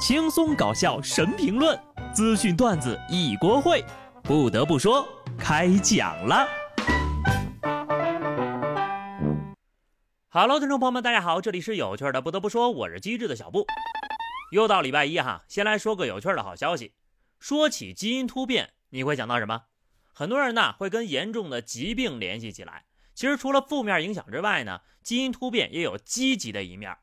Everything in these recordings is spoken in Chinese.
轻松搞笑神评论，资讯段子一锅烩。不得不说，开讲了。Hello，听众朋友们，大家好，这里是有趣的。不得不说，我是机智的小布。又到礼拜一哈，先来说个有趣的好消息。说起基因突变，你会想到什么？很多人呢会跟严重的疾病联系起来。其实除了负面影响之外呢，基因突变也有积极的一面。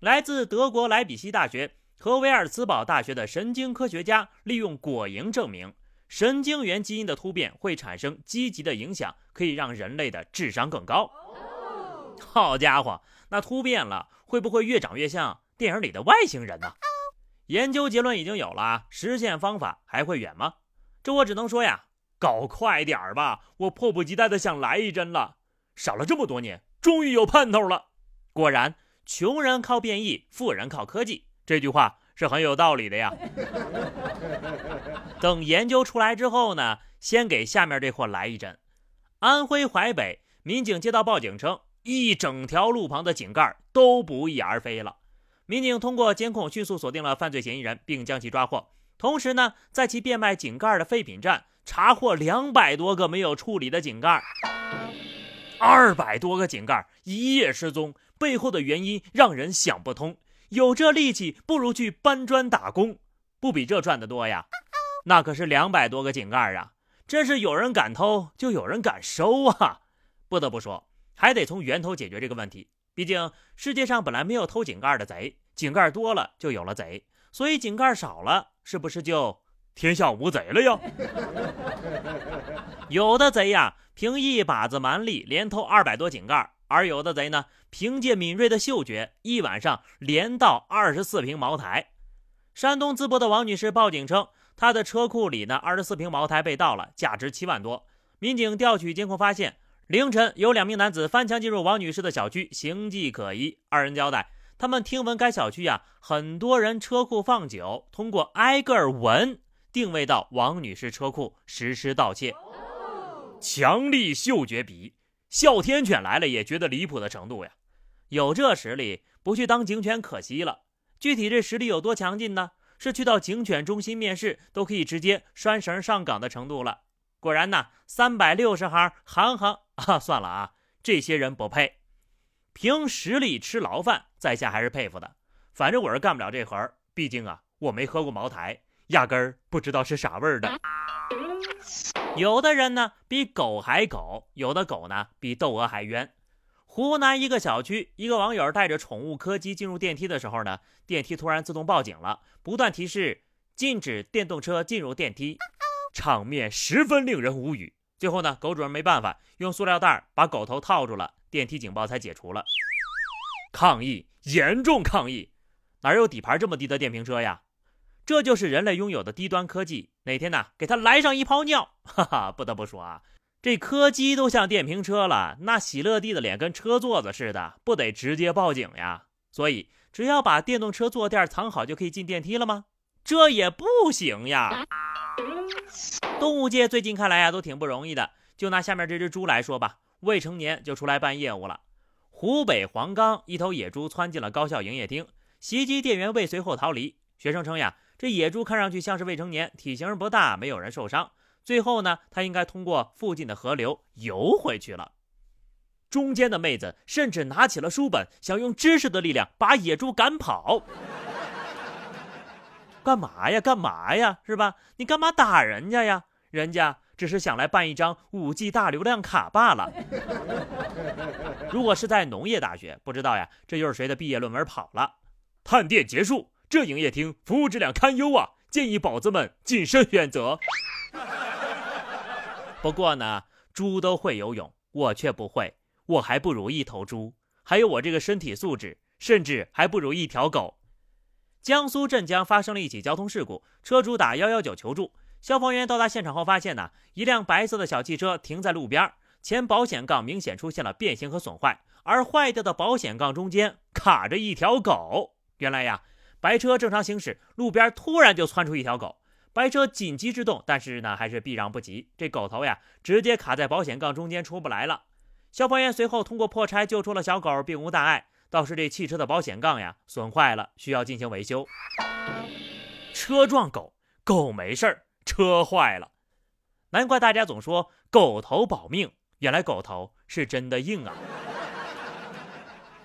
来自德国莱比锡大学和维尔茨堡大学的神经科学家利用果蝇证明，神经元基因的突变会产生积极的影响，可以让人类的智商更高。好家伙，那突变了会不会越长越像电影里的外星人呢？研究结论已经有了，实现方法还会远吗？这我只能说呀，搞快点儿吧！我迫不及待的想来一针了。少了这么多年，终于有盼头了。果然，穷人靠变异，富人靠科技，这句话是很有道理的呀。等研究出来之后呢，先给下面这货来一针。安徽淮北民警接到报警称，一整条路旁的井盖都不翼而飞了。民警通过监控迅速锁定了犯罪嫌疑人，并将其抓获。同时呢，在其变卖井盖的废品站查获两百多个没有处理的井盖。二百多个井盖一夜失踪，背后的原因让人想不通。有这力气，不如去搬砖打工，不比这赚的多呀？那可是两百多个井盖啊！真是有人敢偷，就有人敢收啊！不得不说，还得从源头解决这个问题。毕竟世界上本来没有偷井盖的贼，井盖多了就有了贼，所以井盖少了，是不是就天下无贼了呀？有的贼呀。凭一把子蛮力连偷二百多井盖，而有的贼呢，凭借敏锐的嗅觉，一晚上连盗二十四瓶茅台。山东淄博的王女士报警称，她的车库里呢，二十四瓶茅台被盗了，价值七万多。民警调取监控发现，凌晨有两名男子翻墙进入王女士的小区，形迹可疑。二人交代，他们听闻该小区呀，很多人车库放酒，通过挨个闻定位到王女士车库，实施盗窃。强力嗅觉比哮天犬来了也觉得离谱的程度呀！有这实力，不去当警犬可惜了。具体这实力有多强劲呢？是去到警犬中心面试都可以直接拴绳上岗的程度了。果然呢，三百六十行，行行 啊，算了啊，这些人不配。凭实力吃牢饭，在下还是佩服的。反正我是干不了这行，毕竟啊，我没喝过茅台，压根儿不知道是啥味儿的。有的人呢比狗还狗，有的狗呢比窦娥还冤。湖南一个小区，一个网友带着宠物柯基进入电梯的时候呢，电梯突然自动报警了，不断提示禁止电动车进入电梯，场面十分令人无语。最后呢，狗主人没办法，用塑料袋把狗头套住了，电梯警报才解除了。抗议，严重抗议！哪有底盘这么低的电瓶车呀？这就是人类拥有的低端科技。哪天呢，给他来上一泡尿，哈哈！不得不说啊，这柯基都像电瓶车了，那喜乐蒂的脸跟车座子似的，不得直接报警呀？所以，只要把电动车坐垫藏好，就可以进电梯了吗？这也不行呀！动物界最近看来啊，都挺不容易的。就拿下面这只猪来说吧，未成年就出来办业务了。湖北黄冈一头野猪窜进了高校营业厅，袭击店员未遂后逃离。学生称呀。这野猪看上去像是未成年，体型不大，没有人受伤。最后呢，他应该通过附近的河流游回去了。中间的妹子甚至拿起了书本，想用知识的力量把野猪赶跑。干嘛呀？干嘛呀？是吧？你干嘛打人家呀？人家只是想来办一张五 G 大流量卡罢了。如果是在农业大学，不知道呀，这又是谁的毕业论文跑了？探店结束。这营业厅服务质量堪忧啊，建议宝子们谨慎选择。不过呢，猪都会游泳，我却不会，我还不如一头猪，还有我这个身体素质，甚至还不如一条狗。江苏镇江发生了一起交通事故，车主打幺幺九求助，消防员到达现场后发现呢，一辆白色的小汽车停在路边，前保险杠明显出现了变形和损坏，而坏掉的保险杠中间卡着一条狗。原来呀。白车正常行驶，路边突然就窜出一条狗，白车紧急制动，但是呢还是避让不及，这狗头呀直接卡在保险杠中间出不来了。消防员随后通过破拆救出了小狗，并无大碍。倒是这汽车的保险杠呀损坏了，需要进行维修。车撞狗，狗没事儿，车坏了。难怪大家总说狗头保命，原来狗头是真的硬啊！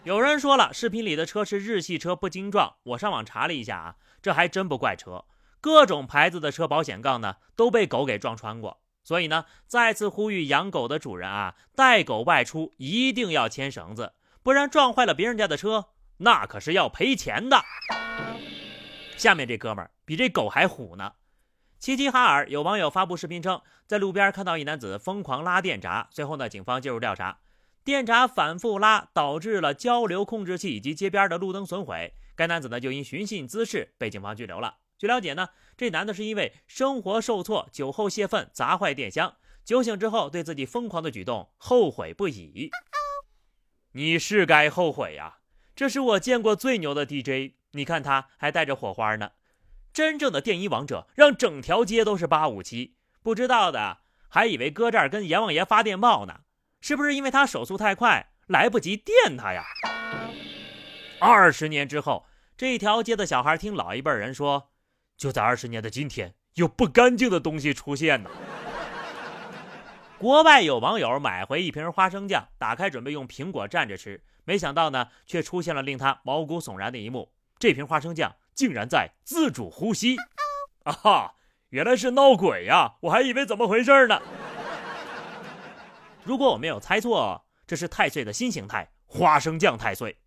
有人说了，视频里的车是日系车，不经撞。我上网查了一下啊，这还真不怪车，各种牌子的车保险杠呢都被狗给撞穿过。所以呢，再次呼吁养狗的主人啊，带狗外出一定要牵绳子，不然撞坏了别人家的车，那可是要赔钱的。下面这哥们儿比这狗还虎呢。齐齐哈尔有网友发布视频称，在路边看到一男子疯狂拉电闸，随后呢，警方介入调查，电闸反复拉导致了交流控制器以及街边的路灯损毁，该男子呢就因寻衅滋事被警方拘留了。据了解呢，这男的是因为生活受挫，酒后泄愤砸坏电箱，酒醒之后对自己疯狂的举动后悔不已。你是该后悔呀！这是我见过最牛的 DJ，你看他还带着火花呢。真正的电音王者让整条街都是八五七，不知道的还以为搁这儿跟阎王爷发电报呢。是不是因为他手速太快，来不及电他呀？二十年之后，这一条街的小孩听老一辈人说。就在二十年的今天，有不干净的东西出现呢。国外有网友买回一瓶花生酱，打开准备用苹果蘸着吃，没想到呢，却出现了令他毛骨悚然的一幕：这瓶花生酱竟然在自主呼吸！啊哈，原来是闹鬼呀！我还以为怎么回事呢。如果我没有猜错，这是太岁的新形态——花生酱太岁。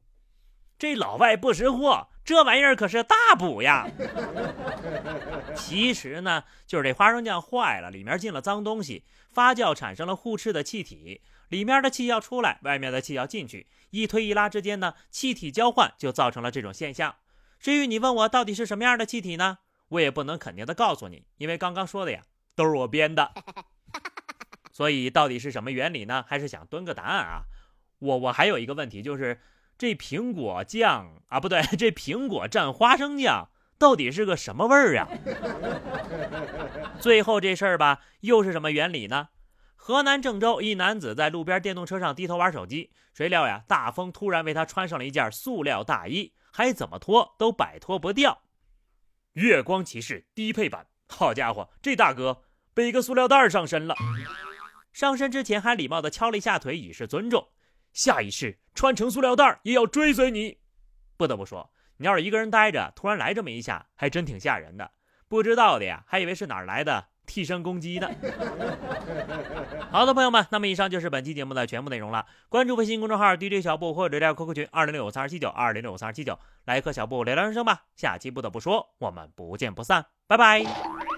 这老外不识货。这玩意儿可是大补呀！其实呢，就是这花生酱坏了，里面进了脏东西，发酵产生了互斥的气体，里面的气要出来，外面的气要进去，一推一拉之间呢，气体交换就造成了这种现象。至于你问我到底是什么样的气体呢？我也不能肯定的告诉你，因为刚刚说的呀都是我编的。所以到底是什么原理呢？还是想蹲个答案啊？我我还有一个问题就是。这苹果酱啊，不对，这苹果蘸花生酱到底是个什么味儿啊？最后这事儿吧，又是什么原理呢？河南郑州一男子在路边电动车上低头玩手机，谁料呀，大风突然为他穿上了一件塑料大衣，还怎么脱都摆脱不掉。月光骑士低配版，好家伙，这大哥背个塑料袋上身了，上身之前还礼貌地敲了一下腿，以示尊重。下一世穿成塑料袋也要追随你。不得不说，你要是一个人待着，突然来这么一下，还真挺吓人的。不知道的呀，还以为是哪儿来的替身攻击呢。好的，朋友们，那么以上就是本期节目的全部内容了。关注微信公众号 DJ 小布或者加 QQ 群二零六五三二七九二零六五三二七九，来和小布聊聊人生吧。下期不得不说，我们不见不散，拜拜。